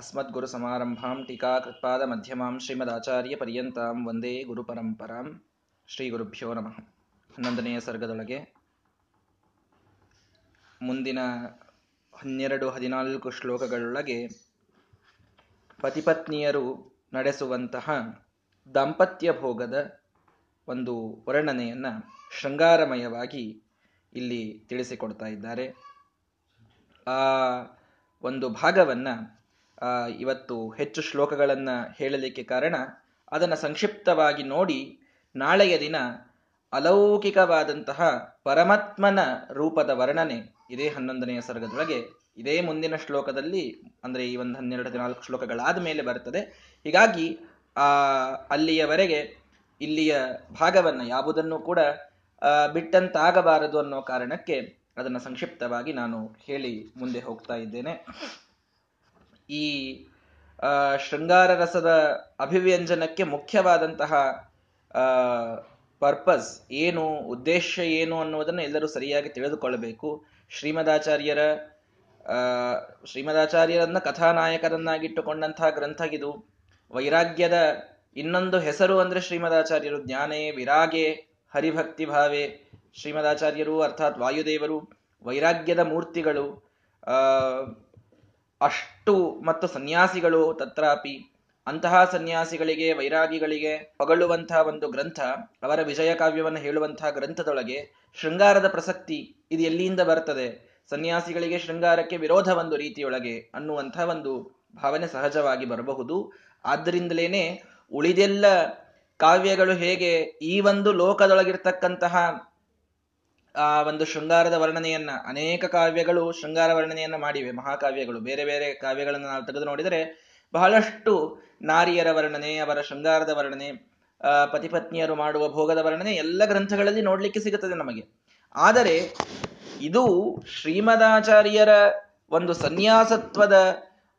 अस्मद्गुरुसमारम्भां टीकाकृत्पादमध्यमां ಶ್ರೀಮದಾಚಾರ್ಯಪರ್ಯಂತಾಂ ವಂದೇ ಗುರುಪರಂಪರಾಂ ಶ್ರೀ ಗುರುಭ್ಯೋ ನಮಃ ಹನ್ನೊಂದನೆಯ ಸರ್ಗದೊಳಗೆ ಮುಂದಿನ ಹನ್ನೆರಡು ಹದಿನಾಲ್ಕು ಶ್ಲೋಕಗಳೊಳಗೆ ಪತಿಪತ್ನಿಯರು ನಡೆಸುವಂತಹ ದಾಂಪತ್ಯ ಭೋಗದ ಒಂದು ವರ್ಣನೆಯನ್ನ ಶೃಂಗಾರಮಯವಾಗಿ ಇಲ್ಲಿ ತಿಳಿಸಿಕೊಡ್ತಾ ಇದ್ದಾರೆ ಆ ಒಂದು ಭಾಗವನ್ನ ಇವತ್ತು ಹೆಚ್ಚು ಶ್ಲೋಕಗಳನ್ನು ಹೇಳಲಿಕ್ಕೆ ಕಾರಣ, ಅದನ್ನು ಸಂಕ್ಷಿಪ್ತವಾಗಿ ನೋಡಿ, ನಾಳೆಯ ದಿನ ಅಲೌಕಿಕವಾದಂತಹ ಪರಮಾತ್ಮನ ರೂಪದ ವರ್ಣನೆ ಇದೇ ಹನ್ನೊಂದನೆಯ ಸರ್ಗದೊಳಗೆ, ಇದೇ ಮುಂದಿನ ಶ್ಲೋಕದಲ್ಲಿ, ಅಂದ್ರೆ ಈ ಒಂದು ಹನ್ನೆರಡು ಹದಿನಾಲ್ಕು ಶ್ಲೋಕಗಳಾದ ಮೇಲೆ ಬರ್ತದೆ ಹೀಗಾಗಿ, ಆ, ಅಲ್ಲಿಯವರೆಗೆ ಇಲ್ಲಿಯ ಭಾಗವನ್ನ ಯಾವುದನ್ನು ಕೂಡ ಬಿಟ್ಟಂತಾಗಬಾರದು ಅನ್ನೋ ಕಾರಣಕ್ಕೆ ಅದನ್ನು ಸಂಕ್ಷಿಪ್ತವಾಗಿ ನಾನು ಹೇಳಿ ಮುಂದೆ ಹೋಗ್ತಾ ಇದ್ದೇನೆ. ಈ ಶೃಂಗಾರ ರಸದ ಅಭಿವ್ಯಂಜನಕ್ಕೆ ಮುಖ್ಯವಾದಂತಹ ಪರ್ಪಸ್ ಏನು, ಉದ್ದೇಶ ಏನು ಅನ್ನುವುದನ್ನು ಎಲ್ಲರೂ ಸರಿಯಾಗಿ ತಿಳಿದುಕೊಳ್ಳಬೇಕು. ಶ್ರೀಮದಾಚಾರ್ಯರ ಶ್ರೀಮದಾಚಾರ್ಯರನ್ನ ಕಥಾನಾಯಕರನ್ನಾಗಿಟ್ಟುಕೊಂಡಂತಹ ಗ್ರಂಥ ಇದು. ವೈರಾಗ್ಯದ ಇನ್ನೊಂದು ಹೆಸರು ಅಂದ್ರೆ ಶ್ರೀಮದಾಚಾರ್ಯರು ಜ್ಞಾನೇ, ವಿರಾಗೆ, ಹರಿಭಕ್ತಿ ಭಾವೆ ಶ್ರೀಮದಾಚಾರ್ಯರು, ಅರ್ಥಾತ್ ವಾಯುದೇವರು, ವೈರಾಗ್ಯದ ಮೂರ್ತಿಗಳು ಅಷ್ಟು ಮತ್ತು ಸನ್ಯಾಸಿಗಳು ತತ್ರಾಪಿ. ಅಂತಹ ಸನ್ಯಾಸಿಗಳಿಗೆ, ವೈರಾಗಿಗಳಿಗೆ ಹೊಗಳುವಂತಹ ಒಂದು ಗ್ರಂಥ, ಅವರ ವಿಜಯ ಕಾವ್ಯವನ್ನು ಹೇಳುವಂತಹ ಗ್ರಂಥದೊಳಗೆ ಶೃಂಗಾರದ ಪ್ರಸಕ್ತಿ ಇದು ಎಲ್ಲಿಯಿಂದ ಬರ್ತದೆ? ಸನ್ಯಾಸಿಗಳಿಗೆ ಶೃಂಗಾರಕ್ಕೆ ವಿರೋಧ ಒಂದು ರೀತಿಯೊಳಗೆ ಅನ್ನುವಂತಹ ಒಂದು ಭಾವನೆ ಸಹಜವಾಗಿ ಬರಬಹುದು. ಆದ್ದರಿಂದಲೇನೆ ಉಳಿದೆಲ್ಲ ಕಾವ್ಯಗಳು ಹೇಗೆ ಈ ಒಂದು ಲೋಕದೊಳಗಿರ್ತಕ್ಕಂತಹ ಆ ಒಂದು ಶೃಂಗಾರದ ವರ್ಣನೆಯನ್ನ ಅನೇಕ ಕಾವ್ಯಗಳು ಶೃಂಗಾರ ವರ್ಣನೆಯನ್ನ ಮಾಡಿವೆ, ಮಹಾಕಾವ್ಯಗಳು. ಬೇರೆ ಬೇರೆ ಕಾವ್ಯಗಳನ್ನು ನಾವು ತೆಗೆದು ನೋಡಿದರೆ ಬಹಳಷ್ಟು ನಾರಿಯರ ವರ್ಣನೆ, ಅವರ ಶೃಂಗಾರದ ವರ್ಣನೆ ಪತಿಪತ್ನಿಯರು ಮಾಡುವ ಭೋಗದ ವರ್ಣನೆ ಎಲ್ಲ ಗ್ರಂಥಗಳಲ್ಲಿ ನೋಡ್ಲಿಕ್ಕೆ ಸಿಗುತ್ತದೆ ನಮಗೆ. ಆದರೆ ಇದು ಶ್ರೀಮದಾಚಾರ್ಯರ ಒಂದು ಸನ್ಯಾಸತ್ವದ,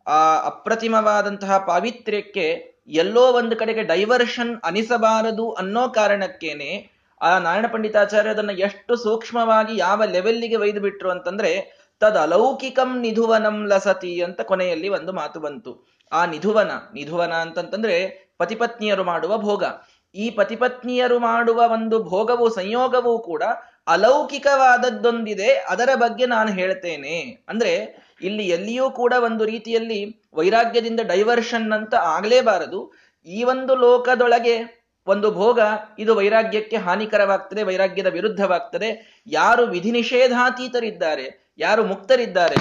ಆ, ಅಪ್ರತಿಮವಾದಂತಹ ಪಾವಿತ್ರ್ಯಕ್ಕೆ ಎಲ್ಲೋ ಒಂದು ಕಡೆಗೆ ಡೈವರ್ಷನ್ ಅನಿಸಬಾರದು ಅನ್ನೋ ಕಾರಣಕ್ಕೇನೆ ಆ ನಾರಾಯಣ ಪಂಡಿತಾಚಾರ್ಯ ಅದನ್ನ ಎಷ್ಟು ಸೂಕ್ಷ್ಮವಾಗಿ ಯಾವ ಲೆವೆಲ್ಲಿಗೆ ಒಯ್ದು ಬಿಟ್ರು ಅಂತಂದ್ರೆ, ತದ್ ಅಲೌಕಿಕಂ ನಿಧುವನಂ ಲಸತಿ ಅಂತ ಕೊನೆಯಲ್ಲಿ ಒಂದು ಮಾತು ಬಂತು. ಆ ನಿಧುವನ ನಿಧುವನ ಅಂತಂತಂದ್ರೆ ಪತಿಪತ್ನಿಯರು ಮಾಡುವ ಭೋಗ. ಈ ಪತಿಪತ್ನಿಯರು ಮಾಡುವ ಒಂದು ಭೋಗವು ಸಂಯೋಗವೂ ಕೂಡ ಅಲೌಕಿಕವಾದದ್ದೊಂದಿದೆ. ಅದರ ಬಗ್ಗೆ ನಾನು ಹೇಳ್ತೇನೆ. ಅಂದ್ರೆ ಇಲ್ಲಿ ಎಲ್ಲಿಯೂ ಕೂಡ ಒಂದು ರೀತಿಯಲ್ಲಿ ವೈರಾಗ್ಯದಿಂದ ಡೈವರ್ಷನ್ ಅಂತ ಆಗ್ಲೇಬಾರದು. ಈ ಒಂದು ಲೋಕದೊಳಗೆ ಒಂದು ಭೋಗ ಇದು ವೈರಾಗ್ಯಕ್ಕೆ ಹಾನಿಕರವಾಗ್ತದೆ, ವೈರಾಗ್ಯದ ವಿರುದ್ಧವಾಗ್ತದೆ. ಯಾರು ವಿಧಿ ನಿಷೇಧಾತೀತರಿದ್ದಾರೆ ಯಾರು ಮುಕ್ತರಿದ್ದಾರೆ,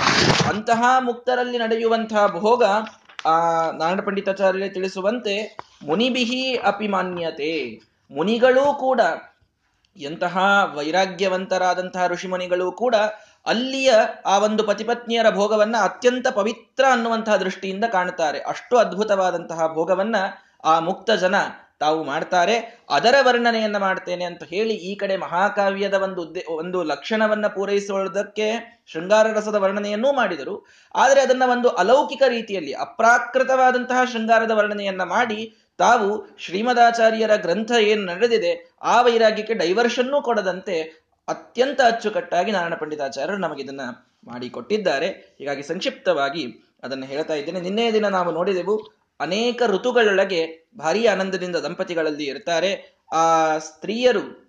ಅಂತಹ ಮುಕ್ತರಲ್ಲಿ ನಡೆಯುವಂತಹ ಭೋಗ ಆ ನಾರಾಯಣ ಪಂಡಿತಾಚಾರ್ಯ ತಿಳಿಸುವಂತೆ ಮುನಿಬಿಹಿ ಅಪಿಮಾನ್ಯತೆ. ಮುನಿಗಳೂ ಕೂಡ ಎಂತಹ ವೈರಾಗ್ಯವಂತರಾದಂತಹ ಋಷಿಮುನಿಗಳು ಕೂಡ ಅಲ್ಲಿಯ ಆ ಒಂದು ಪತಿಪತ್ನಿಯರ ಭೋಗವನ್ನ ಅತ್ಯಂತ ಪವಿತ್ರ ಅನ್ನುವಂತಹ ದೃಷ್ಟಿಯಿಂದ ಕಾಣುತ್ತಾರೆ. ಅಷ್ಟು ಅದ್ಭುತವಾದಂತಹ ಭೋಗವನ್ನ ಆ ಮುಕ್ತ ಜನ ತಾವು ಮಾಡ್ತಾರೆ, ಅದರ ವರ್ಣನೆಯನ್ನ ಮಾಡ್ತೇನೆ ಅಂತ ಹೇಳಿ ಈ ಕಡೆ ಮಹಾಕಾವ್ಯದ ಒಂದು ಉದ್ದೇ, ಒಂದು ಲಕ್ಷಣವನ್ನ ಪೂರೈಸುವುದಕ್ಕೆ ಶೃಂಗಾರ ರಸದ ವರ್ಣನೆಯನ್ನೂ ಮಾಡಿದರು. ಆದರೆ ಅದನ್ನ ಒಂದು ಅಲೌಕಿಕ ರೀತಿಯಲ್ಲಿ, ಅಪ್ರಾಕೃತವಾದಂತಹ ಶೃಂಗಾರದ ವರ್ಣನೆಯನ್ನ ಮಾಡಿ ತಾವು ಶ್ರೀಮದಾಚಾರ್ಯರ ಗ್ರಂಥ ಏನು ನಡೆದಿದೆ, ಆ ವೈರಾಗ್ಯಕ್ಕೆ ಡೈವರ್ಷನ್ನೂ ಕೊಡದಂತೆ ಅತ್ಯಂತ ಅಚ್ಚುಕಟ್ಟಾಗಿ ನಾರಾಯಣ ಪಂಡಿತಾಚಾರ್ಯರು ನಮಗೆ ಇದನ್ನ ಮಾಡಿಕೊಟ್ಟಿದ್ದಾರೆ. ಹೀಗಾಗಿ ಸಂಕ್ಷಿಪ್ತವಾಗಿ ಅದನ್ನು ಹೇಳ್ತಾ ಇದ್ದೇನೆ. ನಿನ್ನೆಯ ದಿನ ನಾವು ನೋಡಿದೆವು ಅನೇಕ ಋತುಗಳೊಳಗೆ ಭಾರಿ ಆನಂದದಿಂದ ದಂಪತಿಗಳಲ್ಲಿ ಇರ್ತಾರೆ. ಆ ಸ್ತ್ರೀಯರು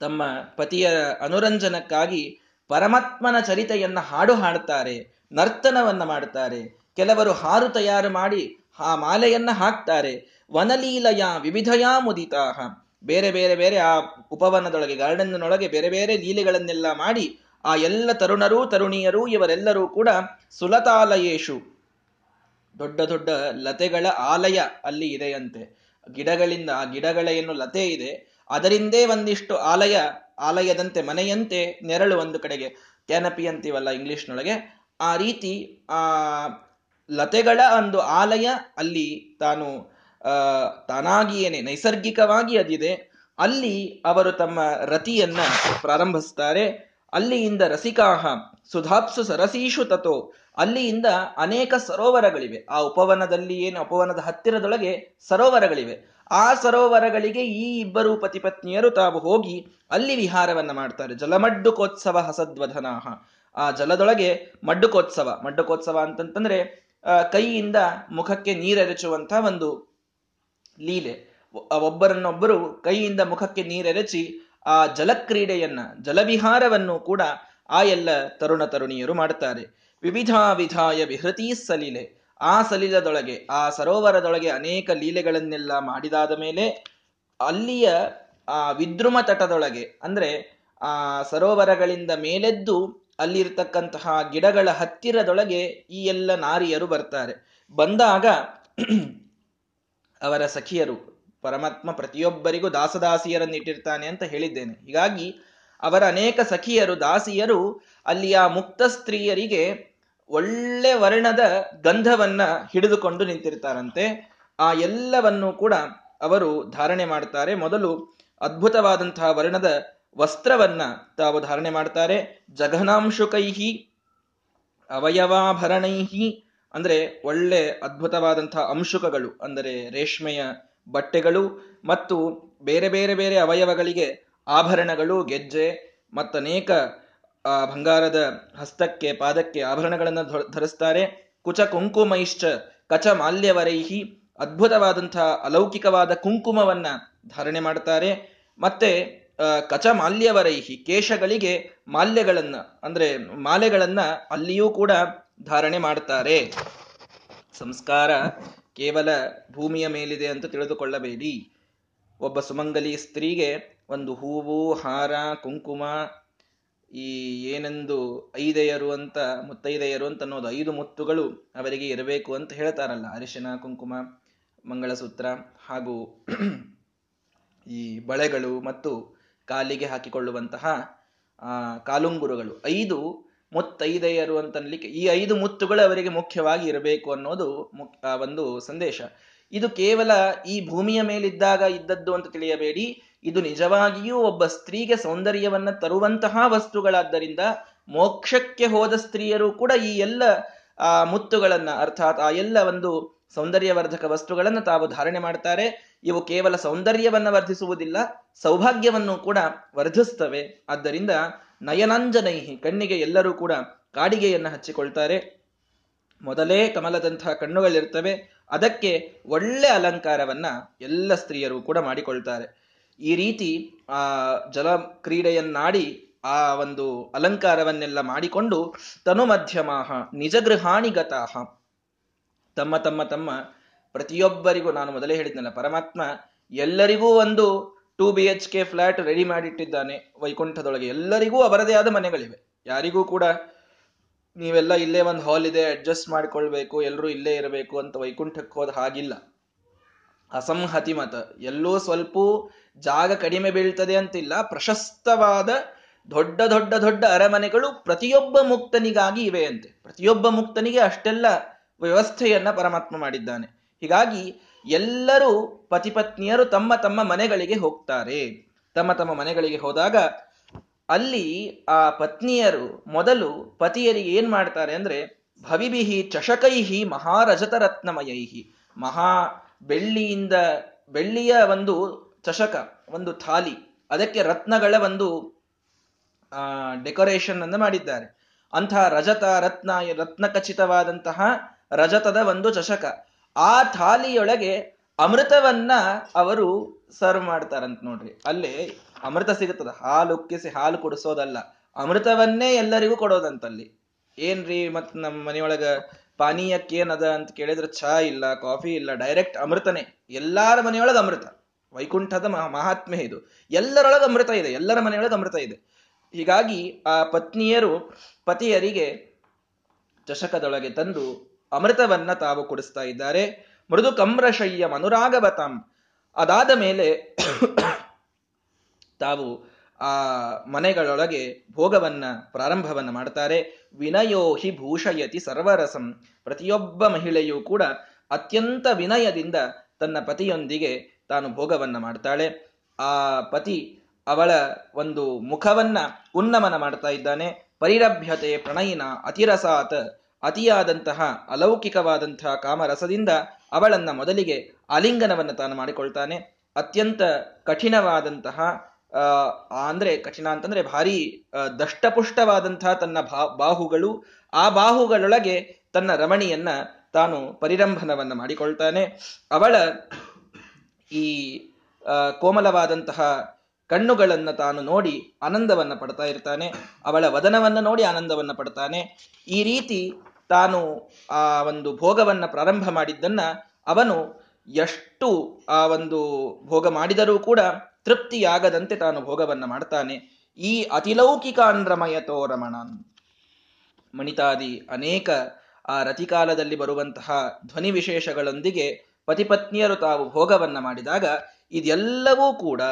ತಮ್ಮ ಪತಿಯ ಅನುರಂಜನಕ್ಕಾಗಿ ಪರಮಾತ್ಮನ ಚರಿತೆಯನ್ನ ಹಾಡು ಹಾಡುತ್ತಾರೆ, ನರ್ತನವನ್ನ ಮಾಡುತ್ತಾರೆ. ಕೆಲವರು ಹಾರು ತಯಾರು ಮಾಡಿ ಆ ಮಾಲೆಯನ್ನ ಹಾಕ್ತಾರೆ. ವನಲೀಲಯ ವಿವಿಧಯಾ ಮುದಿತಾಹ. ಬೇರೆ ಬೇರೆ ಬೇರೆ ಆ ಉಪವನದೊಳಗೆ, ಗಾರ್ಡನ್ನೊಳಗೆ ಬೇರೆ ಬೇರೆ ಲೀಲೆಗಳನ್ನೆಲ್ಲ ಮಾಡಿ ಆ ಎಲ್ಲ ತರುಣರು, ತರುಣಿಯರು ಇವರೆಲ್ಲರೂ ಕೂಡ ಸುಲತಾಲಯೇಶು ದೊಡ್ಡ ದೊಡ್ಡ ಲತೆಗಳ ಆಲಯ ಅಲ್ಲಿ ಇದೆಯಂತೆ. ಗಿಡಗಳಿಂದ ಆ ಗಿಡಗಳ ಏನು ಲತೆ ಇದೆ, ಅದರಿಂದೇ ಒಂದಿಷ್ಟು ಆಲಯ, ಆಲಯದಂತೆ ಮನೆಯಂತೆ ನೆರಳು ಒಂದು ಕಡೆಗೆ. ಕ್ಯಾನಪಿ ಅಂತೀವಲ್ಲ ಇಂಗ್ಲಿಷ್ನೊಳಗೆ. ಆ ರೀತಿ ಆ ಲತೆಗಳ ಒಂದು ಆಲಯ ಅಲ್ಲಿ ತಾನು ತಾನಾಗಿಯೇನೆ, ನೈಸರ್ಗಿಕವಾಗಿ ಅದಿದೆ. ಅಲ್ಲಿ ಅವರು ತಮ್ಮ ರತಿಯನ್ನ ಪ್ರಾರಂಭಿಸ್ತಾರೆ. ಅಲ್ಲಿಯಿಂದ ರಸಿಕಾಹ ಸುಧಾಪ್ಸು ಸರಸೀಶು ತತೋ. ಅಲ್ಲಿಯಿಂದ ಅನೇಕ ಸರೋವರಗಳಿವೆ. ಆ ಉಪವನದಲ್ಲಿ ಏನು? ಉಪವನದ ಹತ್ತಿರದೊಳಗೆ ಸರೋವರಗಳಿವೆ. ಆ ಸರೋವರಗಳಿಗೆ ಈ ಇಬ್ಬರು ಪತಿಪತ್ನಿಯರು ತಾವು ಹೋಗಿ ಅಲ್ಲಿ ವಿಹಾರವನ್ನ ಮಾಡ್ತಾರೆ. ಜಲಮಡ್ಡುಕೋತ್ಸವ ಹಸದ್ವಧನಾಹ. ಆ ಜಲದೊಳಗೆ ಮಡ್ಡುಕೋತ್ಸವ. ಮಡ್ಡುಕೋತ್ಸವ ಅಂತಂತಂದ್ರೆ ಕೈಯಿಂದ ಮುಖಕ್ಕೆ ನೀರೆರಚುವಂತಹ ಒಂದು ಲೀಲೆ. ಒಬ್ಬರನ್ನೊಬ್ಬರು ಕೈಯಿಂದ ಮುಖಕ್ಕೆ ನೀರೆರಚಿ ಆ ಜಲಕ್ರೀಡೆಯನ್ನ, ಜಲವಿಹಾರವನ್ನು ಕೂಡ ಆ ಎಲ್ಲ ತರುಣ ತರುಣಿಯರು ಮಾಡ್ತಾರೆ ವಿವಿಧ ವಿಧಾಯ ವಿಹೃತಿ ಸಲೀಲೆ. ಆ ಸಲೀಲದೊಳಗೆ, ಆ ಸರೋವರದೊಳಗೆ ಅನೇಕ ಲೀಲೆಗಳನ್ನೆಲ್ಲ ಮಾಡಿದಾದ ಮೇಲೆ ಅಲ್ಲಿಯ, ಆ, ವಿದ್ರುಮ ತಟದೊಳಗೆ, ಅಂದ್ರೆ, ಆ, ಸರೋವರಗಳಿಂದ ಮೇಲೆದ್ದು ಅಲ್ಲಿರ್ತಕ್ಕಂತಹ ಗಿಡಗಳ ಹತ್ತಿರದೊಳಗೆ ಈ ಎಲ್ಲ ನಾರಿಯರು ಬರ್ತಾರೆ. ಬಂದಾಗ ಅವರ ಸಖಿಯರು, ಪರಮಾತ್ಮ ಪ್ರತಿಯೊಬ್ಬರಿಗೂ ದಾಸದಾಸಿಯರನ್ನಿಟ್ಟಿರ್ತಾನೆ ಅಂತ ಹೇಳಿದ್ದೇನೆ. ಹೀಗಾಗಿ ಅವರ ಅನೇಕ ಸಖಿಯರು, ದಾಸಿಯರು ಅಲ್ಲಿಯ ಮುಕ್ತ ಸ್ತ್ರೀಯರಿಗೆ ಒಳ್ಳೆ ವರ್ಣದ ಗಂಧವನ್ನ ಹಿಡಿದುಕೊಂಡು ನಿಂತಿರ್ತಾರಂತೆ. ಆ ಎಲ್ಲವನ್ನು ಕೂಡ ಅವರು ಧಾರಣೆ ಮಾಡ್ತಾರೆ. ಮೊದಲು ಅದ್ಭುತವಾದಂತಹ ವರ್ಣದ ವಸ್ತ್ರವನ್ನ ತಾವು ಧಾರಣೆ ಮಾಡ್ತಾರೆ. ಜಘನಾಂಶುಕೈಹಿ ಅವಯವಾಭರಣೈಹಿ, ಅಂದ್ರೆ ಒಳ್ಳೆ ಅದ್ಭುತವಾದಂತಹ ಅಂಶುಕಗಳು, ಅಂದರೆ ರೇಷ್ಮೆಯ ಬಟ್ಟೆಗಳು ಮತ್ತು ಬೇರೆ ಬೇರೆ ಬೇರೆ ಅವಯವಗಳಿಗೆ ಆಭರಣಗಳು, ಗೆಜ್ಜೆ ಮತ್ತನೇಕ ಬಂಗಾರದ ಹಸ್ತಕ್ಕೆ, ಪಾದಕ್ಕೆ ಆಭರಣಗಳನ್ನು ಧರಿಸ್ತಾರೆ. ಕುಚ ಕುಂಕುಮೈಶ್ಚ ಕಚ ಮಾಲ್ಯವರೈಹಿ ಅದ್ಭುತವಾದಂತಹ ಅಲೌಕಿಕವಾದ ಕುಂಕುಮವನ್ನ ಧಾರಣೆ ಮಾಡ್ತಾರೆ. ಮತ್ತೆ ಕಚ ಮಾಲ್ಯವರೈಹಿ ಕೇಶಗಳಿಗೆ ಮಾಲ್ಯಗಳನ್ನ, ಅಂದ್ರೆ ಮಾಲೆಗಳನ್ನ ಅಲ್ಲಿಯೂ ಕೂಡ ಧಾರಣೆ ಮಾಡ್ತಾರೆ. ಸಂಸ್ಕಾರ ಕೇವಲ ಭೂಮಿಯ ಮೇಲಿದೆ ಅಂತ ತಿಳಿದುಕೊಳ್ಳಬೇಡಿ. ಒಬ್ಬ ಸುಮಂಗಲಿ ಸ್ತ್ರೀಗೆ ಒಂದು ಹೂವು, ಹಾರ, ಕುಂಕುಮ, ಈ ಏನೆಂದು ಐದೆಯರು ಅಂತ, ಮುತ್ತೈದೆಯರು ಅಂತ ಅನ್ನೋದು ಐದು ಮುತ್ತುಗಳು ಅವರಿಗೆ ಇರಬೇಕು ಅಂತ ಹೇಳ್ತಾರಲ್ಲ. ಅರಿಶಿನ, ಕುಂಕುಮ, ಮಂಗಳಸೂತ್ರ ಹಾಗೂ ಈ ಬಳೆಗಳು ಮತ್ತು ಕಾಲಿಗೆ ಹಾಕಿಕೊಳ್ಳುವಂತಹ ಕಾಲುಂಗುರುಗಳು. ಐದು ಮುತ್ತೈದೆಯರು ಅಂತನ್ಲಿಕ್ಕೆ ಈ ಐದು ಮುತ್ತುಗಳು ಅವರಿಗೆ ಮುಖ್ಯವಾಗಿ ಇರಬೇಕು ಅನ್ನೋದು ಒಂದು ಸಂದೇಶ. ಇದು ಕೇವಲ ಈ ಭೂಮಿಯ ಮೇಲಿದ್ದಾಗ ಇದ್ದದ್ದು ಅಂತ ತಿಳಿಯಬೇಡಿ. ಇದು ನಿಜವಾಗಿಯೂ ಒಬ್ಬ ಸ್ತ್ರೀಗೆ ಸೌಂದರ್ಯವನ್ನ ತರುವಂತಹ ವಸ್ತುಗಳಾದ್ದರಿಂದ ಮೋಕ್ಷಕ್ಕೆ ಹೋದ ಸ್ತ್ರೀಯರು ಕೂಡ ಈ ಎಲ್ಲ, ಆ, ಮುತ್ತುಗಳನ್ನ, ಅರ್ಥಾತ್ ಆ ಎಲ್ಲ ಒಂದು ಸೌಂದರ್ಯವರ್ಧಕ ವಸ್ತುಗಳನ್ನು ತಾವು ಧಾರಣೆ ಮಾಡ್ತಾರೆ. ಇವು ಕೇವಲ ಸೌಂದರ್ಯವನ್ನ ವರ್ಧಿಸುವುದಿಲ್ಲ, ಸೌಭಾಗ್ಯವನ್ನು ಕೂಡ ವರ್ಧಿಸ್ತವೆ. ಆದ್ದರಿಂದ ನಯನಾಂಜನೈಹಿ ಕಣ್ಣಿಗೆ ಎಲ್ಲರೂ ಕೂಡ ಕಾಡಿಗೆಯನ್ನು ಹಚ್ಚಿಕೊಳ್ತಾರೆ. ಮೊದಲೇ ಕಮಲದಂತಹ ಕಣ್ಣುಗಳಿರ್ತವೆ. ಅದಕ್ಕೆ ಒಳ್ಳೆ ಅಲಂಕಾರವನ್ನ ಎಲ್ಲ ಸ್ತ್ರೀಯರು ಕೂಡ ಮಾಡಿಕೊಳ್ತಾರೆ. ಈ ರೀತಿ ಆ ಜಲ ಕ್ರೀಡೆಯನ್ನಾಡಿ ಆ ಒಂದು ಅಲಂಕಾರವನ್ನೆಲ್ಲ ಮಾಡಿಕೊಂಡು ತನು ಮಧ್ಯಮಾಹ ನಿಜ ಗೃಹಾಣಿಗತಾಹ ತಮ್ಮ ತಮ್ಮ ತಮ್ಮ ಪ್ರತಿಯೊಬ್ಬರಿಗೂ ನಾನು ಮೊದಲೇ ಹೇಳಿದ್ನಲ್ಲ, ಪರಮಾತ್ಮ ಎಲ್ಲರಿಗೂ ಒಂದು two B H K flat ready ಮಾಡಿಟ್ಟಿದ್ದಾನೆ ವೈಕುಂಠದೊಳಗೆ. ಎಲ್ಲರಿಗೂ ಅವರದೇ ಆದ ಮನೆಗಳಿವೆ. ಯಾರಿಗೂ ಕೂಡ ನೀವೆಲ್ಲ ಇಲ್ಲೇ ಒಂದು ಹಾಲ್ ಇದೆ, ಅಡ್ಜಸ್ಟ್ ಮಾಡ್ಕೊಳ್ಬೇಕು ಎಲ್ಲರೂ ಇಲ್ಲೇ ಇರಬೇಕು ಅಂತ ವೈಕುಂಠಕ್ಕೆ ಹೋದ ಹಾಗಿಲ್ಲ. ಅಸಂಹತಿ ಮತ. ಎಲ್ಲೂ ಸ್ವಲ್ಪ ಜಾಗ ಕಡಿಮೆ ಬೀಳ್ತದೆ ಅಂತಿಲ್ಲ. ಪ್ರಶಸ್ತವಾದ ದೊಡ್ಡ ದೊಡ್ಡ ದೊಡ್ಡ ಅರಮನೆಗಳು ಪ್ರತಿಯೊಬ್ಬ ಮುಕ್ತನಿಗಾಗಿ ಇವೆಯಂತೆ ಪ್ರತಿಯೊಬ್ಬ ಮುಕ್ತನಿಗೆ ಅಷ್ಟೆಲ್ಲ ವ್ಯವಸ್ಥೆಯನ್ನ ಪರಮಾತ್ಮ ಮಾಡಿದ್ದಾನೆ. ಹೀಗಾಗಿ ಎಲ್ಲರೂ ಪತಿಪತ್ನಿಯರು ತಮ್ಮ ತಮ್ಮ ಮನೆಗಳಿಗೆ ಹೋಗ್ತಾರೆ. ತಮ್ಮ ತಮ್ಮ ಮನೆಗಳಿಗೆ ಹೋದಾಗ ಅಲ್ಲಿ ಆ ಪತ್ನಿಯರು ಮೊದಲು ಪತಿಯರಿಗೆ ಏನ್ ಮಾಡ್ತಾರೆ ಅಂದ್ರೆ ಭವಿಬಿಹಿ ಚಷಕೈಹಿ ಮಹಾರಜತ ರತ್ನಮಯೈಹಿ ಮಹಾ ಬೆಳ್ಳಿಯಿಂದ, ಬೆಳ್ಳಿಯ ಒಂದು ಚಷಕ, ಒಂದು ಥಾಲಿ, ಅದಕ್ಕೆ ರತ್ನಗಳ ಒಂದು ಡೆಕೋರೇಷನ್ ಅನ್ನು ಮಾಡಿದ್ದಾರೆ. ಅಂತಹ ರಜತ ರತ್ನ ರತ್ನ ಖಚಿತವಾದಂತಹ ರಜತದ ಒಂದು ಚಷಕ. ಆ ಥಾಲಿಯೊಳಗೆ ಅಮೃತವನ್ನ ಅವರು ಸರ್ವ್ ಮಾಡ್ತಾರಂತ ನೋಡ್ರಿ. ಅಲ್ಲಿ ಅಮೃತ ಸಿಗುತ್ತದೆ. ಹಾಲು ಉಕ್ಕಿಸಿ ಹಾಲು ಕುಡಿಸೋದಲ್ಲ. ಅಮೃತವನ್ನೇ ಎಲ್ಲರಿಗೂ ಕೊಡೋದಂತಲ್ಲಿ. ಏನ್ರಿ ಮತ್ ನಮ್ಮ ಮನೆಯೊಳಗ ಪಾನೀಯಕ್ಕೆ ಏನದ ಅಂತ ಕೇಳಿದ್ರೆ ಚಹಾ ಇಲ್ಲ, ಕಾಫಿ ಇಲ್ಲ, ಡೈರೆಕ್ಟ್ ಅಮೃತನೇ. ಎಲ್ಲಾರ ಮನೆಯೊಳಗೆ ಅಮೃತ. ವೈಕುಂಠದ ಮಹಾತ್ಮೆ ಇದು. ಎಲ್ಲರೊಳಗೆ ಅಮೃತ ಇದೆ, ಎಲ್ಲರ ಮನೆಯೊಳಗೆ ಅಮೃತ ಇದೆ. ಹೀಗಾಗಿ ಆ ಪತ್ನಿಯರು ಪತಿಯರಿಗೆ ಚಷಕದೊಳಗೆ ತಂದು ಅಮೃತವನ್ನ ತಾವು ಕೊಡಿಸ್ತಾ ಇದ್ದಾರೆ. ಮೃದು ಕಮ್ರಶಯ್ಯ ಅನುರಾಗವತಾಂ ಅದಾದ ಮೇಲೆ ತಾವು ಆ ಮನೆಗಳೊಳಗೆ ಭೋಗವನ್ನ ಪ್ರಾರಂಭವನ್ನ ಮಾಡ್ತಾರೆ. ವಿನಯೋ ಹಿ ಭೂಷಯತಿ ಸರ್ವರಸಂ. ಪ್ರತಿಯೊಬ್ಬ ಮಹಿಳೆಯೂ ಕೂಡ ಅತ್ಯಂತ ವಿನಯದಿಂದ ತನ್ನ ಪತಿಯೊಂದಿಗೆ ತಾನು ಭೋಗವನ್ನ ಮಾಡ್ತಾಳೆ. ಆ ಪತಿ ಅವಳ ಒಂದು ಮುಖವನ್ನ ಉನ್ನಮನ ಮಾಡ್ತಾ ಇದ್ದಾನೆ. ಪರಿರಭ್ಯತೆ ಪ್ರಣಯಿನ ಅತಿರಸಾತ್. ಅತಿಯಾದಂತಹ ಅಲೌಕಿಕವಾದಂತಹ ಕಾಮರಸದಿಂದ ಅವಳನ್ನ ಮೊದಲಿಗೆ ಆಲಿಂಗನವನ್ನ ತಾನು ಮಾಡಿಕೊಳ್ತಾನೆ. ಅತ್ಯಂತ ಕಠಿಣವಾದಂತಹ ಅಂದ್ರೆ ಕಠಿಣ ಅಂತಂದ್ರೆ ಭಾರಿ ದಷ್ಟಪುಷ್ಟವಾದಂತಹ ತನ್ನ ಬಾಹುಗಳು, ಆ ಬಾಹುಗಳೊಳಗೆ ತನ್ನ ರಮಣಿಯನ್ನ ತಾನು ಪರಿರಂಭನವನ್ನು ಮಾಡಿಕೊಳ್ತಾನೆ. ಅವಳ ಈ ಕೋಮಲವಾದಂತಹ ಕಣ್ಣುಗಳನ್ನು ತಾನು ನೋಡಿ ಆನಂದವನ್ನು ಪಡ್ತಾ ಇರ್ತಾನೆ. ಅವಳ ವದನವನ್ನ ನೋಡಿ ಆನಂದವನ್ನು ಪಡ್ತಾನೆ. ಈ ರೀತಿ ತಾನು ಆ ಒಂದು ಭೋಗವನ್ನ ಪ್ರಾರಂಭ ಮಾಡಿದ್ದನ್ನ ಅವನು ಎಷ್ಟು ಆ ಒಂದು ಭೋಗ ಮಾಡಿದರೂ ಕೂಡ ತೃಪ್ತಿಯಾಗದಂತೆ ತಾನು ಭೋಗವನ್ನು ಮಾಡ್ತಾನೆ. ಈ ಅತಿಲೌಕಿಕ ಅನ್ರಮಯತೋ ರಮಣ ಮಣಿತಾದಿ, ಅನೇಕ ಆ ರತಿಕಾಲದಲ್ಲಿ ಬರುವಂತಹ ಧ್ವನಿ ವಿಶೇಷಗಳೊಂದಿಗೆ ಪತಿಪತ್ನಿಯರು ತಾವು ಭೋಗವನ್ನು ಮಾಡಿದಾಗ ಇದೆಲ್ಲವೂ ಕೂಡ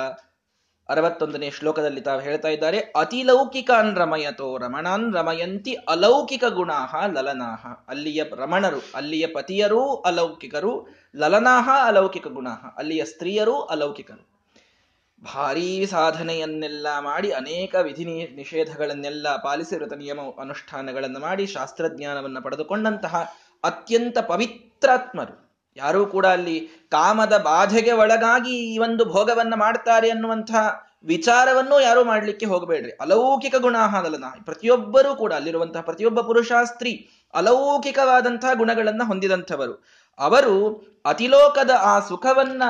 ಅರವತ್ತೊಂದನೇ ಶ್ಲೋಕದಲ್ಲಿ ತಾವು ಹೇಳ್ತಾ ಇದ್ದಾರೆ ಅತಿಲೌಕಿಕಾನ್ ರಮಯತೋ ರಮಣಾನ್ ರಮಯಂತಿ ಅಲೌಕಿಕ ಗುಣಾಹ ಲಲನಾಹ. ಅಲ್ಲಿಯ ರಮಣರು, ಅಲ್ಲಿಯ ಪತಿಯರೂ ಅಲೌಕಿಕರು, ಲಲನಾಹ ಅಲೌಕಿಕ ಗುಣಾಹ. ಅಲ್ಲಿಯ ಸ್ತ್ರೀಯರೂ ಅಲೌಕಿಕರು. ಭಾರೀ ಸಾಧನೆಯನ್ನೆಲ್ಲ ಮಾಡಿ ಅನೇಕ ವಿಧಿ ನಿಷೇಧಗಳನ್ನೆಲ್ಲ ಪಾಲಿಸಿ ನಿಯಮ ಅನುಷ್ಠಾನಗಳನ್ನು ಮಾಡಿ ಶಾಸ್ತ್ರಜ್ಞಾನವನ್ನು ಪಡೆದುಕೊಂಡಂತಹ ಅತ್ಯಂತ ಪವಿತ್ರಾತ್ಮರು. ಯಾರೂ ಕೂಡ ಅಲ್ಲಿ ಕಾಮದ ಬಾಧೆಗೆ ಒಳಗಾಗಿ ಈ ಒಂದು ಭೋಗವನ್ನ ಮಾಡ್ತಾರೆ ಅನ್ನುವಂತಹ ವಿಚಾರವನ್ನು ಯಾರೂ ಮಾಡಲಿಕ್ಕೆ ಹೋಗಬೇಡ್ರಿ. ಅಲೌಕಿಕ ಗುಣ ಗುಣಾಹದಲನ ಪ್ರತಿಯೊಬ್ಬರೂ ಕೂಡ ಅಲ್ಲಿರುವಂತಹ ಪ್ರತಿಯೊಬ್ಬ ಪುರುಷ ಸ್ತ್ರೀ ಅಲೌಕಿಕವಾದಂತಹ ಗುಣಗಳನ್ನ ಹೊಂದಿದಂಥವರು. ಅವರು ಅತಿಲೋಕದ ಆ ಸುಖವನ್ನ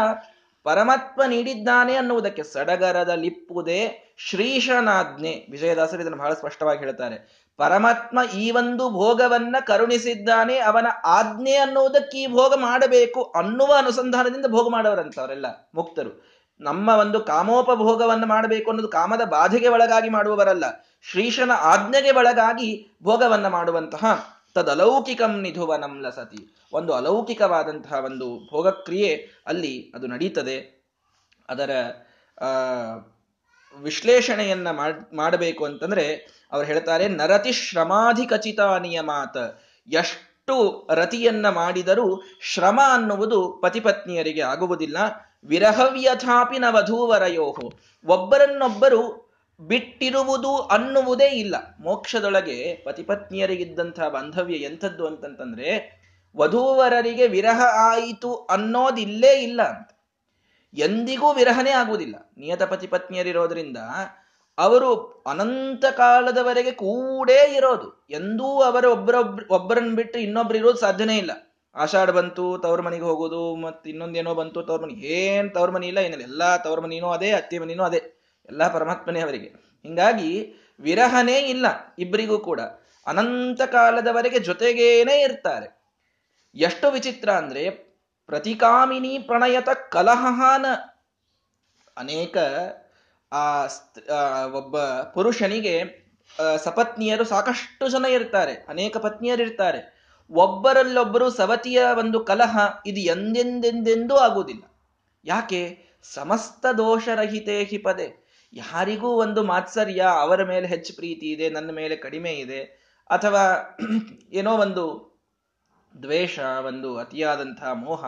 ಪರಮಾತ್ಮ ನೀಡಿದ್ದಾನೆ ಅನ್ನುವುದಕ್ಕೆ ಸಡಗರದ ಲಿಪ್ಪುದೇ ಶ್ರೀಶನಾಜ್ಞೆ. ವಿಜಯದಾಸರು ಇದನ್ನು ಬಹಳ ಸ್ಪಷ್ಟವಾಗಿ ಹೇಳ್ತಾರೆ. ಪರಮಾತ್ಮ ಈ ಒಂದು ಭೋಗವನ್ನ ಕರುಣಿಸಿದ್ದಾನೆ, ಅವನ ಆಜ್ಞೆ ಅನ್ನುವುದಕ್ಕೆ ಈ ಭೋಗ ಮಾಡಬೇಕು ಅನ್ನುವ ಅನುಸಂಧಾನದಿಂದ ಭೋಗ ಅವರೆಲ್ಲ ಮುಕ್ತರು. ನಮ್ಮ ಒಂದು ಕಾಮೋಪಭೋಗವನ್ನು ಮಾಡಬೇಕು ಅನ್ನೋದು ಕಾಮದ ಬಾಧೆಗೆ ಒಳಗಾಗಿ ಮಾಡುವವರಲ್ಲ, ಶ್ರೀಶನ ಆಜ್ಞೆಗೆ ಒಳಗಾಗಿ ಭೋಗವನ್ನು ಮಾಡುವಂತಹ ತದಲೌಕಿಕಂ ನಿಧುವನಂ ಲಸತಿ. ಒಂದು ಅಲೌಕಿಕವಾದಂತಹ ಒಂದು ಭೋಗಕ್ರಿಯೆ ಅಲ್ಲಿ ಅದು ನಡೀತದೆ. ಅದರ ವಿಶ್ಲೇಷಣೆಯನ್ನ ಮಾಡಬೇಕು ಅಂತಂದ್ರೆ ಅವ್ರು ಹೇಳ್ತಾರೆ, ನರತಿ ಶ್ರಮಾಧಿ ಖಚಿತ ನಿಯಮಾತ. ಎಷ್ಟು ರತಿಯನ್ನ ಮಾಡಿದರೂ ಶ್ರಮ ಅನ್ನುವುದು ಪತಿಪತ್ನಿಯರಿಗೆ ಆಗುವುದಿಲ್ಲ. ವಿರಹವ್ಯಥಾಪಿ ವಧೂವರಯೋಹು ಒಬ್ಬರನ್ನೊಬ್ಬರು ಬಿಟ್ಟಿರುವುದು ಅನ್ನುವುದೇ ಇಲ್ಲ. ಮೋಕ್ಷದೊಳಗೆ ಪತಿಪತ್ನಿಯರಿಗಿದ್ದಂತಹ ಬಾಂಧವ್ಯ ಎಂಥದ್ದು ಅಂತಂತಂದ್ರೆ, ವಧೂವರರಿಗೆ ವಿರಹ ಆಯಿತು ಅನ್ನೋದಿಲ್ಲೇ ಇಲ್ಲ ಅಂತ. ಎಂದಿಗೂ ವಿರಹನೇ ಆಗುವುದಿಲ್ಲ. ನಿಯತ ಪತಿಪತ್ನಿಯರಿರೋದ್ರಿಂದ ಅವರು ಅನಂತ ಕಾಲದವರೆಗೆ ಕೂಡೇ ಇರೋದು. ಎಂದೂ ಅವರ ಒಬ್ಬರೊಬ್ರು ಒಬ್ಬರನ್ನ ಬಿಟ್ಟು ಇನ್ನೊಬ್ರು ಇರೋದು ಸಾಧ್ಯನೇ ಇಲ್ಲ. ಆಷಾಢ ಬಂತು, ತವ್ರ ಮನೆಗೆ ಹೋಗೋದು, ಮತ್ತೆ ಇನ್ನೊಂದೇನೋ ಬಂತು, ತವ್ರ ಮನೆ, ಏನ್ ತವ್ರ ಮನೆ ಇಲ್ಲ, ಏನಿಲ್ಲ. ಎಲ್ಲಾ ತವ್ರ ಅದೇ ಅತ್ತೆ ಮನಿನೂ ಅದೇ. ಎಲ್ಲಾ ಪರಮಾತ್ಮನೇ ಅವರಿಗೆ ಹಿಂಗಾಗಿ ವಿರಹನೇ ಇಲ್ಲ ಇಬ್ಬರಿಗೂ ಕೂಡ. ಅನಂತ ಕಾಲದವರೆಗೆ ಜೊತೆಗೇನೆ ಇರ್ತಾರೆ. ಎಷ್ಟು ವಿಚಿತ್ರ ಅಂದ್ರೆ ಪ್ರತಿಕಾಮಿನಿ ಪ್ರಣಯತ ಕಲಹನ ಅನೇಕ ಆ ಒಬ್ಬ ಪುರುಷನಿಗೆ ಸಪತ್ನಿಯರು ಸಾಕಷ್ಟು ಜನ ಇರ್ತಾರೆ. ಅನೇಕ ಪತ್ನಿಯರು ಇರ್ತಾರೆ ಒಬ್ಬರಲ್ಲೊಬ್ಬರು ಸವತಿಯ ಒಂದು ಕಲಹ ಇದು ಎಂದೆಂದೆಂದೆಂದೂ ಆಗುವುದಿಲ್ಲ. ಯಾಕೆ? ಸಮಸ್ತ ದೋಷರಹಿತೆ ಹಿಪದೆ ಯಾರಿಗೂ ಒಂದು ಮಾತ್ಸರ್ಯ ಅವರ ಮೇಲೆ ಹೆಚ್ಚು ಪ್ರೀತಿ ಇದೆ, ನನ್ನ ಮೇಲೆ ಕಡಿಮೆ ಇದೆ, ಅಥವಾ ಏನೋ ಒಂದು ದ್ವೇಷ, ಒಂದು ಅತಿಯಾದಂತಹ ಮೋಹ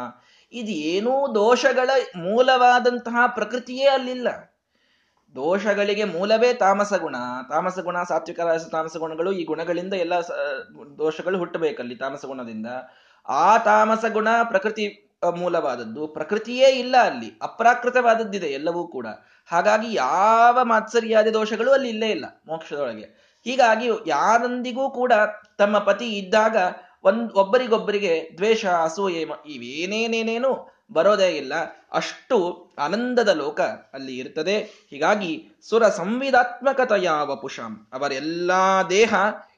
ಇದು ಏನೂ ದೋಷಗಳ ಮೂಲವಾದಂತಹ ಪ್ರಕೃತಿಯೇ ಅಲ್ಲಿಲ್ಲ. ದೋಷಗಳಿಗೆ ಮೂಲವೇ ತಾಮಸ ಗುಣ ತಾಮಸ ಗುಣ ಸಾತ್ವಿಕ ತಾಮಸ ಗುಣಗಳು ಈ ಗುಣಗಳಿಂದ ಎಲ್ಲ ದೋಷಗಳು ಹುಟ್ಟಬೇಕಲ್ಲಿ ತಾಮಸ ಗುಣದಿಂದ ಆ ತಾಮಸ ಗುಣ ಪ್ರಕೃತಿ ಮೂಲವಾದದ್ದು. ಪ್ರಕೃತಿಯೇ ಇಲ್ಲ ಅಲ್ಲಿ. ಅಪ್ರಾಕೃತವಾದದ್ದಿದೆ ಎಲ್ಲವೂ ಕೂಡ. ಹಾಗಾಗಿ ಯಾವ ಮಾತ್ಸರ್ಯಾದಿ ದೋಷಗಳು ಅಲ್ಲಿ ಇಲ್ಲೇ ಇಲ್ಲ ಮೋಕ್ಷದೊಳಗೆ. ಹೀಗಾಗಿ ಯಾರೊಂದಿಗೂ ಕೂಡ ತಮ್ಮ ಪತಿ ಇದ್ದಾಗ ಒಂದ್ ಒಬ್ಬರಿಗೊಬ್ಬರಿಗೆ ದ್ವೇಷ, ಅಸೂಯೆ ಇವೇನೇನೇನೇನು ಬರೋದೇ ಇಲ್ಲ. ಅಷ್ಟು ಆನಂದದ ಲೋಕ ಅಲ್ಲಿ ಇರ್ತದೆ. ಹೀಗಾಗಿ ಸುರ ಸಂವಿಧಾತ್ಮಕತೆಯ ವಪುಷಾಂ. ಅವರೆಲ್ಲಾ ದೇಹ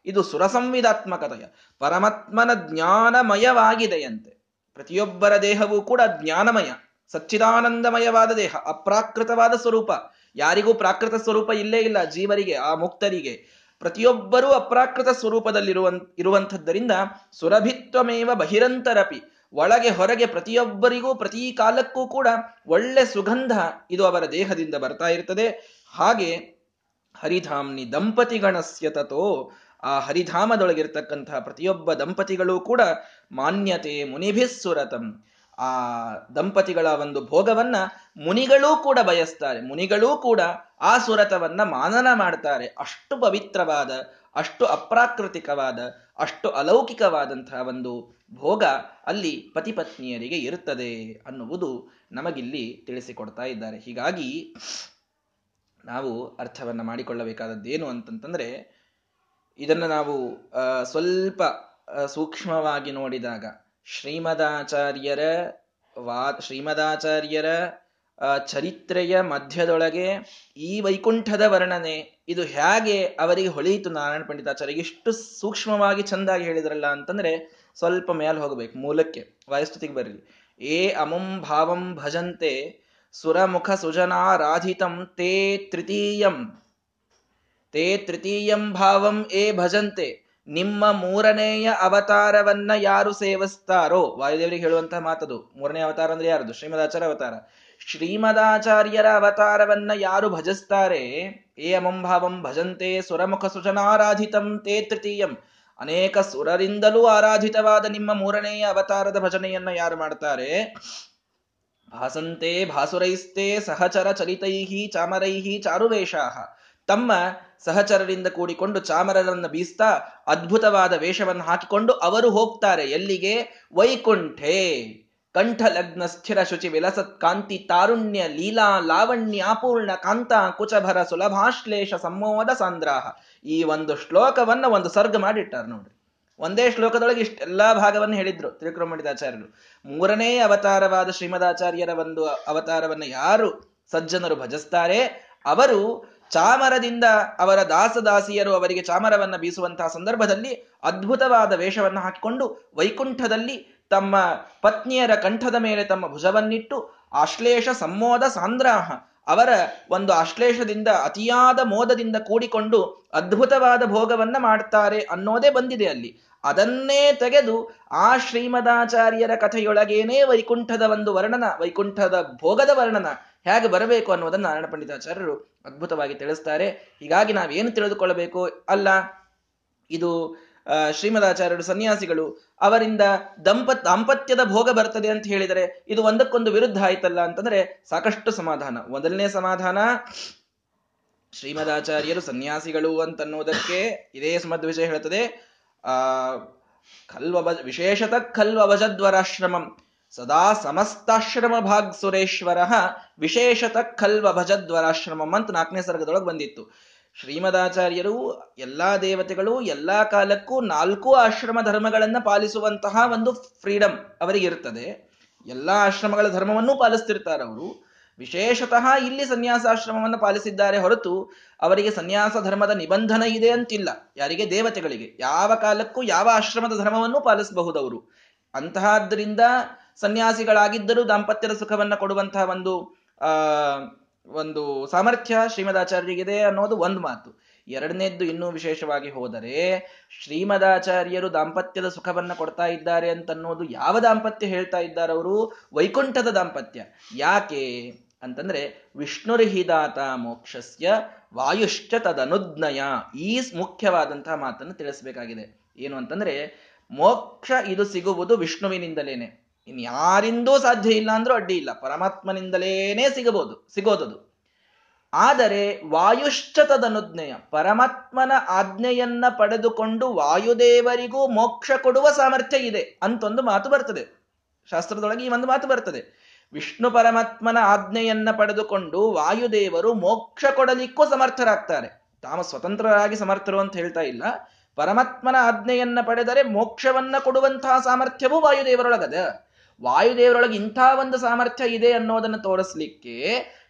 ಇದು ಸುರ ಸಂವಿಧಾತ್ಮಕತೆಯ ಪರಮಾತ್ಮನ ಜ್ಞಾನಮಯವಾಗಿದೆಯಂತೆ. ಪ್ರತಿಯೊಬ್ಬರ ದೇಹವೂ ಕೂಡ ಜ್ಞಾನಮಯ. ಸಚ್ಚಿದಾನಂದಮಯವಾದ ದೇಹ, ಅಪ್ರಾಕೃತವಾದ ಸ್ವರೂಪ. ಯಾರಿಗೂ ಪ್ರಾಕೃತ ಸ್ವರೂಪ ಇಲ್ಲೇ ಇಲ್ಲ, ಜೀವರಿಗೆ, ಆ ಮುಕ್ತರಿಗೆ. ಪ್ರತಿಯೊಬ್ಬರೂ ಅಪ್ರಾಕೃತ ಸ್ವರೂಪದಲ್ಲಿರುವ, ಇರುವಂಥದ್ದರಿಂದ ಸುರಭಿತ್ವಮೇವ ಬಹಿರಂತರಪಿ. ಒಳಗೆ ಹೊರಗೆ ಪ್ರತಿಯೊಬ್ಬರಿಗೂ, ಪ್ರತಿ ಕಾಲಕ್ಕೂ ಕೂಡ ಒಳ್ಳೆ ಸುಗಂಧ ಇದು ಅವರ ದೇಹದಿಂದ ಬರ್ತಾ ಇರ್ತದೆ. ಹಾಗೆ ಹರಿಧಾಮ್ನಿ ದಂಪತಿಗಣಸ್ಯ ತತೋ. ಆ ಹರಿಧಾಮದೊಳಗಿರ್ತಕ್ಕಂತಹ ಪ್ರತಿಯೊಬ್ಬ ದಂಪತಿಗಳು ಕೂಡ ಮಾನ್ಯತೆ ಮುನಿಭಿಸ್ಸುರತಂ. ಆ ದಂಪತಿಗಳ ಒಂದು ಭೋಗವನ್ನ ಮುನಿಗಳೂ ಕೂಡ ಬಯಸ್ತಾರೆ. ಮುನಿಗಳೂ ಕೂಡ ಆ ಸುರತವನ್ನ ಮಾನನ ಮಾಡ್ತಾರೆ. ಅಷ್ಟು ಪವಿತ್ರವಾದ, ಅಷ್ಟು ಅಪ್ರಾಕೃತಿಕವಾದ, ಅಷ್ಟು ಅಲೌಕಿಕವಾದಂತಹ ಒಂದು ಭೋಗ ಅಲ್ಲಿ ಪತಿಪತ್ನಿಯರಿಗೆ ಇರುತ್ತದೆ ಅನ್ನುವುದು ನಮಗಿಲ್ಲಿ ತಿಳಿಸಿಕೊಡ್ತಾ ಇದ್ದಾರೆ. ಹೀಗಾಗಿ ನಾವು ಅರ್ಥವನ್ನ ಮಾಡಿಕೊಳ್ಳಬೇಕಾದದ್ದೇನು ಅಂತಂತಂದ್ರೆ, ಇದನ್ನು ನಾವು ಸ್ವಲ್ಪ ಸೂಕ್ಷ್ಮವಾಗಿ ನೋಡಿದಾಗ ಶ್ರೀಮದಾಚಾರ್ಯರ ವಾ ಶ್ರೀಮದಾಚಾರ್ಯರ ಚರಿತ್ರೆಯ ಮಧ್ಯದೊಳಗೆ ಈ ವೈಕುಂಠದ ವರ್ಣನೆ ಇದು ಹೇಗೆ ಅವರಿಗೆ ಹೊಳೆಯಿತು ನಾರಾಯಣ ಪಂಡಿತಾಚಾರ್ಯ? ಇಷ್ಟು ಸೂಕ್ಷ್ಮವಾಗಿ ಚಂದಾಗಿ ಹೇಳಿದ್ರಲ್ಲ ಅಂತಂದ್ರೆ ಸ್ವಲ್ಪ ಮೇಲೆ ಹೋಗಬೇಕು, ಮೂಲಕ್ಕೆ, ವಾಯುಸ್ತುತಿಗೆ ಬರಲಿ ಏ ಅಮುಂ ಭಾವಂ ಭಜಂತೆ ಸುರಮುಖ ಸುಜನಾರಾಧಿತಂ, ತೇ ತೃತೀಯಂ ತೇ ತೃತೀಯಂ ಭಾವಂ ಏ ಭಜಂತೆ. ನಿಮ್ಮ ಮೂರನೆಯ ಅವತಾರವನ್ನ ಯಾರು ಸೇವಿಸ್ತಾರೋ, ವಾಯುದೇವರಿಗೆ ಹೇಳುವಂತಹ ಮಾತದು. ಮೂರನೇ ಅವತಾರ ಅಂದ್ರೆ ಯಾರದು? ಶ್ರೀಮದಾಚಾರ್ಯ ಅವತಾರ. ಶ್ರೀಮದಾಚಾರ್ಯರ ಅವತಾರವನ್ನ ಯಾರು ಭಜಿಸ್ತಾರೆ? ಏ ಅಮಂಭಾವಂ ಭಜಂತೆ ಸುರಮುಖ ಸುಜನಾರಾಧಿತಂ ತೇ ತೃತೀಯಂ. ಅನೇಕ ಸುರರಿಂದಲೂ ಆರಾಧಿತವಾದ ನಿಮ್ಮ ಮೂರನೆಯ ಅವತಾರದ ಭಜನೆಯನ್ನ ಯಾರು ಮಾಡ್ತಾರೆ? ಭಾಸಂತೆ ಭಾಸುರೈಸ್ತೆ ಸಹಚರ ಚಲಿತೈಹಿ ಚಾಮರೈಹಿ ಚಾರುವೇಷಾಹ. ತಮ್ಮ ಸಹಚರರಿಂದ ಕೂಡಿಕೊಂಡು ಚಾಮರರನ್ನು ಬೀಸ್ತಾ ಅದ್ಭುತವಾದ ವೇಷವನ್ನು ಹಾಕಿಕೊಂಡು ಅವರು ಹೋಗ್ತಾರೆ. ಎಲ್ಲಿಗೆ? ವೈಕುಂಠೆ. ಕಂಠಲಗ್ನ ಸ್ಥಿರ ಶುಚಿ ವಿಲಸತ್ ಕಾಂತಿ ತಾರುಣ್ಯ ಲೀಲಾ ಲಾವಣ್ಯಾಪೂರ್ಣ ಕಾಂತ ಕುಚಭರ ಸುಲಭಾಶ್ಲೇಷ ಸಂಮೋದ ಸಾಂದ್ರಾಹ. ಈ ಒಂದು ಶ್ಲೋಕವನ್ನ ಒಂದು ಸರ್ಗ ಮಾಡಿಟ್ಟಾರ ನೋಡ್ರಿ. ಒಂದೇ ಶ್ಲೋಕದೊಳಗೆ ಇಷ್ಟೆಲ್ಲಾ ಭಾಗವನ್ನು ಹೇಳಿದ್ರು ತ್ರಿಕ್ರಮಣಿತಾಚಾರ್ಯರು ಮೂರನೇ ಅವತಾರವಾದ ಶ್ರೀಮದಾಚಾರ್ಯರ ಒಂದು ಅವತಾರವನ್ನ ಯಾರು ಸಜ್ಜನರು ಭಜಿಸ್ತಾರೆ? ಅವರು ಚಾಮರದಿಂದ ಅವರ ದಾಸದಾಸಿಯರು ಅವರಿಗೆ ಚಾಮರವನ್ನು ಬೀಸುವಂತಹ ಸಂದರ್ಭದಲ್ಲಿ ಅದ್ಭುತವಾದ ವೇಷವನ್ನು ಹಾಕಿಕೊಂಡು ವೈಕುಂಠದಲ್ಲಿ ತಮ್ಮ ಪತ್ನಿಯರ ಕಂಠದ ಮೇಲೆ ತಮ್ಮ ಭುಜವನ್ನಿಟ್ಟು ಆಶ್ಲೇಷ ಸಂಮೋದ ಸಾಂದ್ರಾಹ ಅವರ ಒಂದು ಆಶ್ಲೇಷದಿಂದ ಅತಿಯಾದ ಮೋದದಿಂದ ಕೂಡಿಕೊಂಡು ಅದ್ಭುತವಾದ ಭೋಗವನ್ನ ಮಾಡ್ತಾರೆ ಅನ್ನೋದೇ ಬಂದಿದೆ ಅಲ್ಲಿ. ಅದನ್ನೇ ತೆಗೆದು ಆ ಶ್ರೀಮದಾಚಾರ್ಯರ ಕಥೆಯೊಳಗೇನೇ ವೈಕುಂಠದ ಒಂದು ವರ್ಣನ, ವೈಕುಂಠದ ಭೋಗದ ವರ್ಣನ ಹೇಗೆ ಬರಬೇಕು ಅನ್ನೋದನ್ನು ನಾರಾಯಣ ಪಂಡಿತಾಚಾರ್ಯರು ಅದ್ಭುತವಾಗಿ ತಿಳಿಸ್ತಾರೆ. ಹೀಗಾಗಿ ನಾವೇನು ತಿಳಿದುಕೊಳ್ಳಬೇಕು? ಅಲ್ಲ, ಇದು ಶ್ರೀಮದಾಚಾರ್ಯರು ಸನ್ಯಾಸಿಗಳು, ಅವರಿಂದ ದಂಪತ್, ದಾಂಪತ್ಯದ ಭೋಗ ಬರ್ತದೆ ಅಂತ ಹೇಳಿದರೆ ಇದು ಒಂದಕ್ಕೊಂದು ವಿರುದ್ಧ ಆಯ್ತಲ್ಲ ಅಂತಂದ್ರೆ ಸಾಕಷ್ಟು ಸಮಾಧಾನ. ಮೊದಲನೇ ಸಮಾಧಾನ, ಶ್ರೀಮದಾಚಾರ್ಯರು ಸನ್ಯಾಸಿಗಳು ಅಂತನ್ನುವುದಕ್ಕೆ ಇದೇ ಸಮದ್ ವಿಷಯ ಹೇಳ್ತದೆ ಆ ಖಲ್ವ ವಿಶೇಷತಃ ಖಲ್ವಭಜದ್ವರಾಶ್ರಮಂ. ಸದಾ ಸಮಸ್ತಾಶ್ರಮ ಭಾಗ್ ಸುರೇಶ್ವರ ವಿಶೇಷತಃ ಖಲ್ವ ಭಜದ್ವರಾಶ್ರಮಂ ಅಂತ ನಾಲ್ಕನೇ ಸರ್ಗದೊಳಗೆ ಬಂದಿತ್ತು. ಶ್ರೀಮದಾಚಾರ್ಯರು, ಎಲ್ಲಾ ದೇವತೆಗಳು, ಎಲ್ಲಾ ಕಾಲಕ್ಕೂ ನಾಲ್ಕು ಆಶ್ರಮ ಧರ್ಮಗಳನ್ನ ಪಾಲಿಸುವಂತಹ ಒಂದು ಫ್ರೀಡಮ್ ಅವರಿಗೆ ಇರ್ತದೆ. ಎಲ್ಲಾ ಆಶ್ರಮಗಳ ಧರ್ಮವನ್ನೂ ಪಾಲಿಸ್ತಿರ್ತಾರೆ ಅವರು. ವಿಶೇಷತಃ ಇಲ್ಲಿ ಸನ್ಯಾಸಾಶ್ರಮವನ್ನು ಪಾಲಿಸಿದ್ದಾರೆ ಹೊರತು ಅವರಿಗೆ ಸನ್ಯಾಸ ಧರ್ಮದ ನಿಬಂಧನ ಇದೆ ಅಂತಿಲ್ಲ. ಯಾರಿಗೆ? ದೇವತೆಗಳಿಗೆ. ಯಾವ ಕಾಲಕ್ಕೂ ಯಾವ ಆಶ್ರಮದ ಧರ್ಮವನ್ನು ಪಾಲಿಸಬಹುದು ಅವರು ಅಂತಹದ್ರಿಂದ ಸನ್ಯಾಸಿಗಳಾಗಿದ್ದರೂ ದಾಂಪತ್ಯದ ಸುಖವನ್ನ ಕೊಡುವಂತಹ ಒಂದು ಒಂದು ಸಾಮರ್ಥ್ಯ ಶ್ರೀಮದಾಚಾರ್ಯರಿಗಿದೆ ಅನ್ನೋದು ಒಂದು ಮಾತು. ಎರಡನೇದ್ದು ಇನ್ನೂ ವಿಶೇಷವಾಗಿ ಹೋದರೆ, ಶ್ರೀಮದಾಚಾರ್ಯರು ದಾಂಪತ್ಯದ ಸುಖವನ್ನ ಕೊಡ್ತಾ ಇದ್ದಾರೆ ಅಂತನ್ನೋದು ಯಾವ ದಾಂಪತ್ಯ ಹೇಳ್ತಾ ಇದ್ದಾರೆ ಅವರು? ವೈಕುಂಠದ ದಾಂಪತ್ಯ. ಯಾಕೆ ಅಂತಂದ್ರೆ, ವಿಷ್ಣುರ್ಹಿದಾತ ಮೋಕ್ಷಸ್ಯ ವಾಯುಶ್ಚ ತದನುಜ್ಞಯ. ಈ ಮುಖ್ಯವಾದಂತಹ ಮಾತನ್ನು ತಿಳಿಸಬೇಕಾಗಿದೆ. ಏನು ಅಂತಂದ್ರೆ, ಮೋಕ್ಷ ಇದು ಸಿಗುವುದು ವಿಷ್ಣುವಿನಿಂದಲೇನೆ. ಇನ್ಯಾರಿಂದೂ ಸಾಧ್ಯ ಇಲ್ಲ ಅಂದ್ರೂ ಅಡ್ಡಿ ಇಲ್ಲ. ಪರಮಾತ್ಮನಿಂದಲೇನೆ ಸಿಗಬಹುದು, ಸಿಗೋದದು. ಆದರೆ ವಾಯುಶ್ಚತದನುಜ್ಞೆಯ, ಪರಮಾತ್ಮನ ಆಜ್ಞೆಯನ್ನ ಪಡೆದುಕೊಂಡು ವಾಯುದೇವರಿಗೂ ಮೋಕ್ಷ ಕೊಡುವ ಸಾಮರ್ಥ್ಯ ಇದೆ ಅಂತೊಂದು ಮಾತು ಬರ್ತದೆ. ಶಾಸ್ತ್ರದೊಳಗೆ ಈ ಒಂದು ಮಾತು ಬರ್ತದೆ. ವಿಷ್ಣು ಪರಮಾತ್ಮನ ಆಜ್ಞೆಯನ್ನ ಪಡೆದುಕೊಂಡು ವಾಯುದೇವರು ಮೋಕ್ಷ ಕೊಡಲಿಕ್ಕೂ ಸಮರ್ಥರಾಗ್ತಾರೆ. ತಾವು ಸ್ವತಂತ್ರರಾಗಿ ಸಮರ್ಥರು ಅಂತ ಹೇಳ್ತಾ ಇಲ್ಲ. ಪರಮಾತ್ಮನ ಆಜ್ಞೆಯನ್ನ ಪಡೆದರೆ ಮೋಕ್ಷವನ್ನ ಕೊಡುವಂತಹ ಸಾಮರ್ಥ್ಯವೂ ವಾಯುದೇವರೊಳಗದ. ವಾಯುದೇವರೊಳಗೆ ಇಂಥ ಒಂದು ಸಾಮರ್ಥ್ಯ ಇದೆ ಅನ್ನೋದನ್ನು ತೋರಿಸ್ಲಿಕ್ಕೆ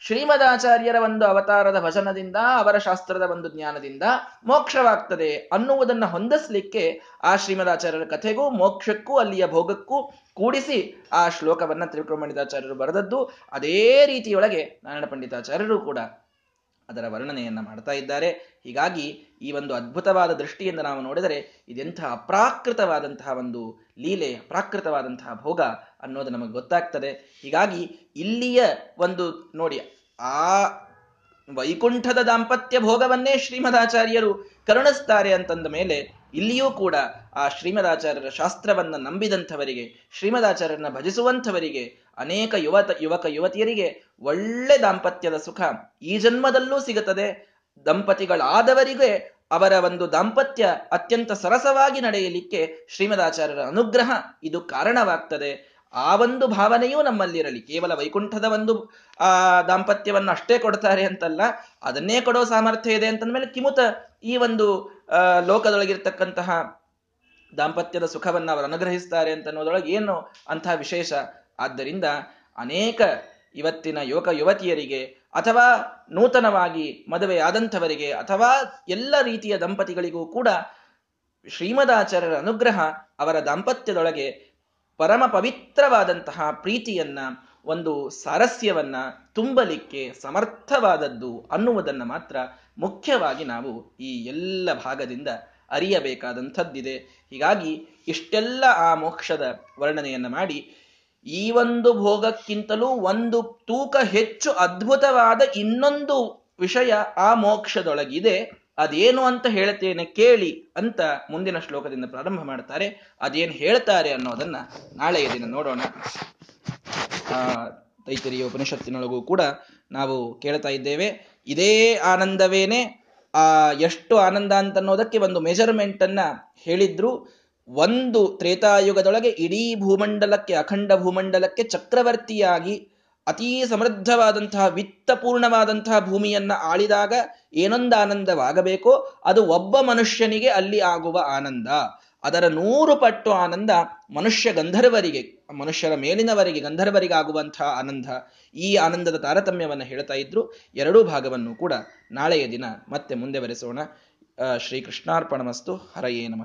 ಶ್ರೀಮದಾಚಾರ್ಯರ ಒಂದು ಅವತಾರದ ಭಜನದಿಂದ, ಅವರ ಶಾಸ್ತ್ರದ ಒಂದು ಜ್ಞಾನದಿಂದ ಮೋಕ್ಷವಾಗ್ತದೆ ಅನ್ನುವುದನ್ನು ಹೊಂದಿಸ್ಲಿಕ್ಕೆ ಆ ಶ್ರೀಮದಾಚಾರ್ಯರ ಕಥೆಗೂ, ಮೋಕ್ಷಕ್ಕೂ, ಅಲ್ಲಿಯ ಭೋಗಕ್ಕೂ ಕೂಡಿಸಿ ಆ ಶ್ಲೋಕವನ್ನ ತ್ರಿವಿಕ್ರಮಣಿತಾಚಾರ್ಯರು ಬರೆದದ್ದು. ಅದೇ ರೀತಿಯೊಳಗೆ ನಾರಾಯಣ ಪಂಡಿತಾಚಾರ್ಯರು ಕೂಡ ಅದರ ವರ್ಣನೆಯನ್ನ ಮಾಡ್ತಾ ಇದ್ದಾರೆ. ಹೀಗಾಗಿ ಈ ಒಂದು ಅದ್ಭುತವಾದ ದೃಷ್ಟಿಯಿಂದ ನಾವು ನೋಡಿದರೆ ಇದೆಂಥ ಅಪ್ರಾಕೃತವಾದಂತಹ ಒಂದು ಲೀಲೆ, ಅಪ್ರಾಕೃತವಾದಂತಹ ಭೋಗ ಅನ್ನೋದು ನಮಗೆ ಗೊತ್ತಾಗ್ತದೆ. ಹೀಗಾಗಿ ಇಲ್ಲಿಯ ಒಂದು ನೋಡಿ, ಆ ವೈಕುಂಠದ ದಾಂಪತ್ಯ ಭೋಗವನ್ನೇ ಶ್ರೀಮದಾಚಾರ್ಯರು ಕರುಣಿಸ್ತಾರೆ ಅಂತಂದ ಮೇಲೆ ಇಲ್ಲಿಯೂ ಕೂಡ ಆ ಶ್ರೀಮದಾಚಾರ್ಯರ ಶಾಸ್ತ್ರವನ್ನ ನಂಬಿದಂಥವರಿಗೆ, ಶ್ರೀಮದಾಚಾರ್ಯರನ್ನ ಭಜಿಸುವಂಥವರಿಗೆ ಅನೇಕ ಯುವತ, ಯುವಕ, ಯುವತಿಯರಿಗೆ ಒಳ್ಳೆ ದಾಂಪತ್ಯದ ಸುಖ ಈ ಜನ್ಮದಲ್ಲೂ ಸಿಗುತ್ತದೆ. ದಂಪತಿಗಳಾದವರಿಗೆ ಅವರ ಒಂದು ದಾಂಪತ್ಯ ಅತ್ಯಂತ ಸರಸವಾಗಿ ನಡೆಯಲಿಕ್ಕೆ ಶ್ರೀಮದಾಚಾರ್ಯರ ಅನುಗ್ರಹ ಇದು ಕಾರಣವಾಗ್ತದೆ. ಆ ಒಂದು ಭಾವನೆಯೂ ನಮ್ಮಲ್ಲಿರಲಿ. ಕೇವಲ ವೈಕುಂಠದ ಒಂದು, ಆ, ದಾಂಪತ್ಯವನ್ನು ಅಷ್ಟೇ ಕೊಡ್ತಾರೆ ಅಂತಲ್ಲ, ಅದನ್ನೇ ಕೊಡೋ ಸಾಮರ್ಥ್ಯ ಇದೆ ಅಂತಂದ್ಮೇಲೆ ಕಿಮುತ ಈ ಒಂದು ಲೋಕದೊಳಗಿರ್ತಕ್ಕಂತಹ ದಾಂಪತ್ಯದ ಸುಖವನ್ನು ಅವರು ಅನುಗ್ರಹಿಸ್ತಾರೆ ಅಂತ ಅನ್ನೋದೊಳಗೆ ಏನು ಅಂತಹ ವಿಶೇಷ? ಆದ್ದರಿಂದ ಅನೇಕ ಇವತ್ತಿನ ಯುವಕ ಯುವತಿಯರಿಗೆ ಅಥವಾ ನೂತನವಾಗಿ ಮದುವೆಯಾದಂಥವರಿಗೆ ಅಥವಾ ಎಲ್ಲ ರೀತಿಯ ದಂಪತಿಗಳಿಗೂ ಕೂಡ ಶ್ರೀಮದಾಚಾರ್ಯರ ಅನುಗ್ರಹ ಅವರ ದಾಂಪತ್ಯದೊಳಗೆ ಪರಮ ಪವಿತ್ರವಾದಂತಹ ಪ್ರೀತಿಯನ್ನ, ಒಂದು ಸಾರಸ್ಯವನ್ನ ತುಂಬಲಿಕ್ಕೆ ಸಮರ್ಥವಾದದ್ದು ಅನ್ನುವುದನ್ನು ಮಾತ್ರ ಮುಖ್ಯವಾಗಿ ನಾವು ಈ ಎಲ್ಲ ಭಾಗದಿಂದ ಅರಿಯಬೇಕಾದಂಥದ್ದಿದೆ. ಹೀಗಾಗಿ ಇಷ್ಟೆಲ್ಲ ಆ ಮೋಕ್ಷದ ವರ್ಣನೆಯನ್ನು ಮಾಡಿ ಈ ಒಂದು ಭೋಗಕ್ಕಿಂತಲೂ ಒಂದು ತೂಕ ಹೆಚ್ಚು ಅದ್ಭುತವಾದ ಇನ್ನೊಂದು ವಿಷಯ ಆ ಮೋಕ್ಷದೊಳಗಿದೆ. ಅದೇನು ಅಂತ ಹೇಳ್ತೇನೆ ಕೇಳಿ ಅಂತ ಮುಂದಿನ ಶ್ಲೋಕದಿಂದ ಪ್ರಾರಂಭ ಮಾಡ್ತಾರೆ. ಅದೇನು ಹೇಳ್ತಾರೆ ಅನ್ನೋದನ್ನ ನಾಳೆಯ ದಿನ ನೋಡೋಣ. ಆ, ತೈತರಿಯ ಉಪನಿಷತ್ತಿನೊಳಗೂ ಕೂಡ ನಾವು ಕೇಳ್ತಾ ಇದ್ದೇವೆ. ಇದೇ ಆನಂದವೇನೆ. ಆ, ಎಷ್ಟು ಆನಂದ ಅಂತ ಅನ್ನೋದಕ್ಕೆ ಒಂದು ಮೆಜರ್ಮೆಂಟ್ ಅನ್ನ ಹೇಳಿದ್ರು. ಒಂದು ತ್ರೇತಾಯುಗದೊಳಗೆ ಇಡೀ ಭೂಮಂಡಲಕ್ಕೆ, ಅಖಂಡ ಭೂಮಂಡಲಕ್ಕೆ ಚಕ್ರವರ್ತಿಯಾಗಿ ಅತೀ ಸಮೃದ್ಧವಾದಂತಹ, ವಿತ್ತಪೂರ್ಣವಾದಂತಹ ಭೂಮಿಯನ್ನ ಆಳಿದಾಗ ಏನೊಂದು ಆನಂದವಾಗಬೇಕೋ ಅದು ಒಬ್ಬ ಮನುಷ್ಯನಿಗೆ ಅಲ್ಲಿ ಆಗುವ ಆನಂದ. ಅದರ ನೂರು ಪಟ್ಟು ಆನಂದ ಮನುಷ್ಯ ಗಂಧರ್ವರಿಗೆ, ಮನುಷ್ಯರ ಮೇಲಿನವರಿಗೆ ಗಂಧರ್ವರಿಗೆ ಆಗುವಂತಹ ಆನಂದ. ಈ ಆನಂದದ ತಾರತಮ್ಯವನ್ನು ಹೇಳ್ತಾ ಇದ್ರು ಎರಡೂ ಭಾಗವನ್ನು ಕೂಡ ನಾಳೆಯ ದಿನ ಮತ್ತೆ ಮುಂದೆ ಬರೆಸೋಣ ಶ್ರೀ ಕೃಷ್ಣಾರ್ಪಣಮಸ್ತು ಹರಯೇ ನಮಃ.